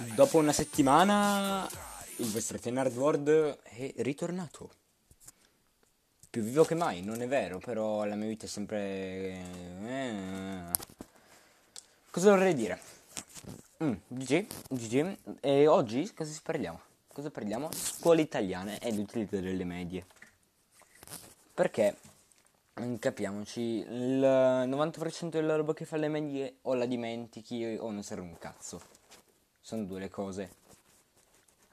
Dopo una settimana il vostro Tenard World è ritornato. Più vivo che mai, non è vero, però la mia vita è sempre... Eh... Cosa vorrei dire? Mm, GG, GG. E oggi cosa parliamo? Cosa parliamo? Scuole italiane e l'utilizzo delle medie. Perché, capiamoci, il 90% della roba che fa le medie o la dimentichi o non serve un cazzo. Sono due le cose.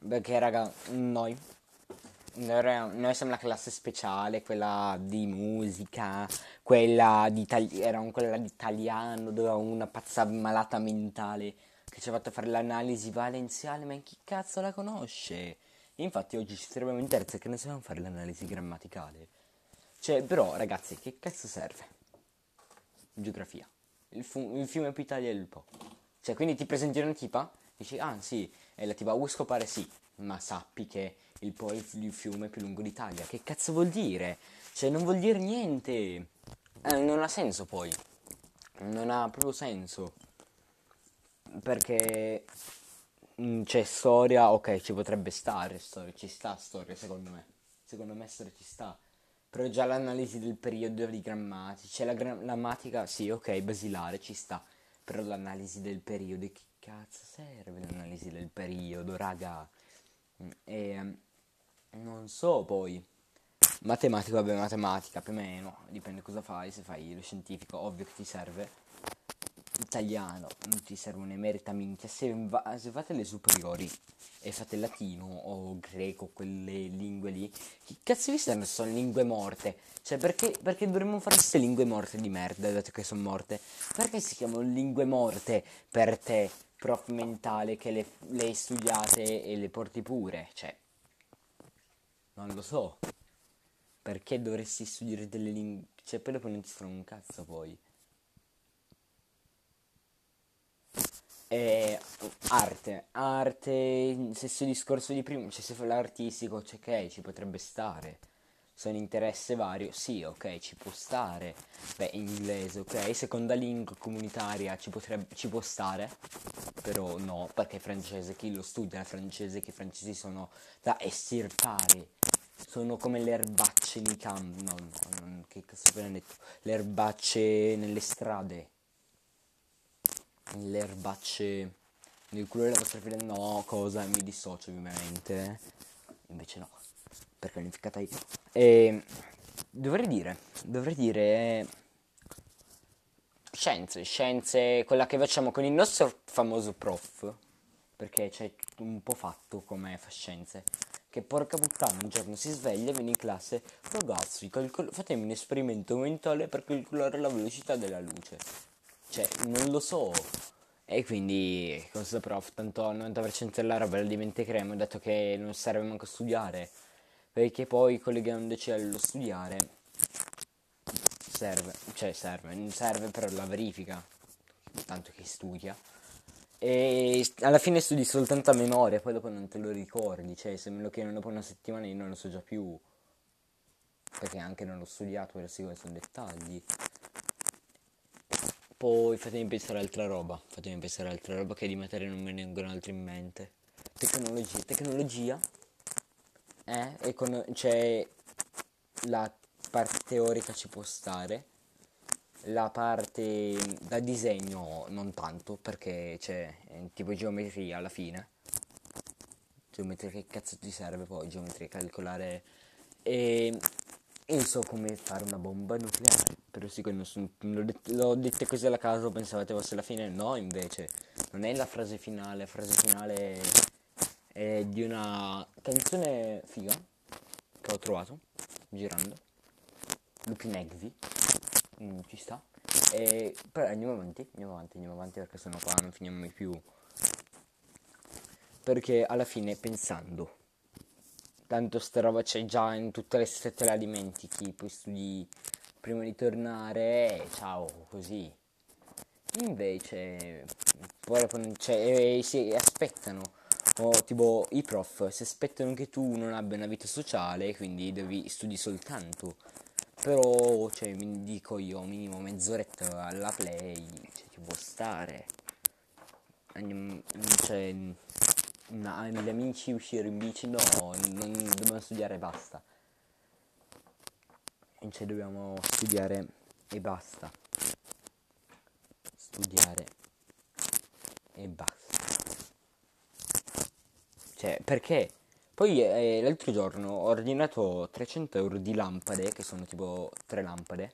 Perché raga, noi noi siamo la classe speciale, quella di musica, quella di, itali- quella di italiano, dove una pazza malata mentale che ci ha fatto fare l'analisi valenziale, ma chi cazzo la conosce? Infatti oggi ci troviamo in terza che ne sappiamo fare l'analisi grammaticale. Cioè, però ragazzi, che cazzo serve? Geografia. Il, fu- il fiume più Italia è il Po. Cioè, quindi ti presenti una tipa, dici, ah sì, e la tipa vuoi scopare sì, ma sappi che il Po è il fiume più lungo d'Italia. Che cazzo vuol dire? Cioè, non vuol dire niente. Eh, non ha senso poi. Non ha proprio senso. Perché mm, c'è storia, ok, ci potrebbe stare storia, ci sta storia secondo me. Secondo me storia ci sta. Però già l'analisi del periodo di grammatica, c'è la grammatica, sì, ok, basilare, ci sta. Però l'analisi del periodo, cazzo serve l'analisi del periodo, raga? Mm, e non so poi. Matematica, vabbè, matematica più o meno, dipende cosa fai, se fai lo scientifico, ovvio che ti serve. Italiano, non ti serve un'emerita minchia, se, va- se fate le superiori e fate latino o greco, quelle lingue lì, che cazzo vi stanno? Sono lingue morte. Cioè, perché, perché dovremmo fare queste lingue morte di merda, dato che sono morte? Perché si chiamano lingue morte per te, prof mentale, che le, le studiate e le porti pure? Cioè, non lo so. Perché dovresti studiare delle lingue? Cioè, poi dopo non ti fanno un cazzo poi. E arte, arte, stesso discorso di prima, cioè se fa l'artistico, cioè ok, ci potrebbe stare. Un interesse vario, sì, ok, ci può stare. Beh, inglese, ok, seconda lingua comunitaria ci, potrebbe, ci può stare, però no, perché francese, chi lo studia francese, che i francesi sono da estirpare sono come le erbacce nei campi. No, no, no, che cazzo appena detto? Le erbacce nelle strade. Le erbacce nel culo della vostra figlia. No, cosa? Mi dissocio ovviamente. Invece no. Perché l'ho unificata io. E dovrei dire, dovrei dire scienze, scienze, quella che facciamo con il nostro famoso prof, perché c'è un po' fatto come fa scienze che porca puttana un giorno si sveglia e viene in classe ragazzi calcol- fatemi un esperimento mentale per calcolare la velocità della luce. Cioè non lo so. E quindi cosa prof tanto il 90% della roba la dimenticheremo dato che non serve manco studiare perché poi collegandoci allo studiare serve cioè serve serve per la verifica tanto che studia e alla fine studi soltanto a memoria, poi dopo non te lo ricordi, cioè se me lo chiedono dopo una settimana io non lo so già più, perché anche non l'ho studiato, per sono dettagli. Poi fatemi pensare altra roba, fatemi pensare altra roba che di materia non me ne vengono altri in mente. Tecnologia, tecnologia, eh, e con, cioè la parte teorica ci può stare. La parte da disegno non tanto perché c'è tipo geometria alla fine. Geometria che cazzo ti serve poi? Geometria calcolare. E io so come fare una bomba nucleare però sì non sono, l'ho, det- l'ho dette così alla caso pensavate fosse la fine. No invece non è la frase finale. La frase finale è di una canzone figa che ho trovato girando Lupin Exi mm, ci sta. E, però andiamo avanti, andiamo avanti, andiamo avanti perché sennò qua non finiamo mai più. Perché alla fine pensando, tanto sta roba c'è già in tutte le sette la dimentichi, poi studi prima di tornare e ciao, così. Invece, poi cioè, e, si aspettano, o tipo i prof si aspettano che tu non abbia una vita sociale, quindi devi studi soltanto però, cioè, mi dico io, minimo mezz'oretta alla play, cioè, ci può stare. Cioè, Ma gli amici uscire in bici no, non dobbiamo studiare e basta. Invece dobbiamo studiare e basta. Studiare e basta. Cioè, perché? Poi eh, l'altro giorno ho ordinato 300 euro di lampade, che sono tipo tre lampade.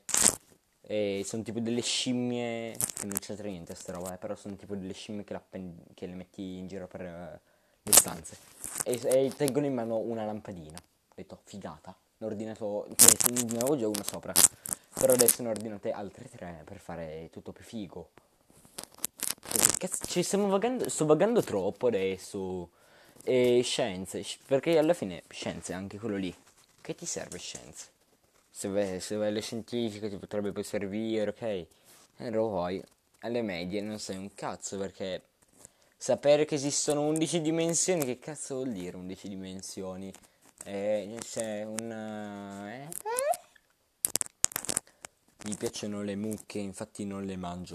E sono tipo delle scimmie, che non c'entra niente sta roba, eh, però sono tipo delle scimmie che, che, le metti in giro per uh, le stanze. E, e, tengono in mano una lampadina. Ho detto, figata. Ne ho ordinato, cioè, ne avevo già una sopra. Però adesso ne ho ordinate altre tre per fare tutto più figo. Cazzo, ci stiamo vagando, sto vagando troppo adesso. E scienze, perché alla fine scienze è anche quello lì. Che ti serve scienze? Se vai, se vai alle scientifiche ti potrebbe poi servire, ok? E poi alle medie non sai un cazzo perché sapere che esistono 11 dimensioni, che cazzo vuol dire 11 dimensioni? Eh, c'è un... Eh? Mi piacciono le mucche, infatti non le mangio.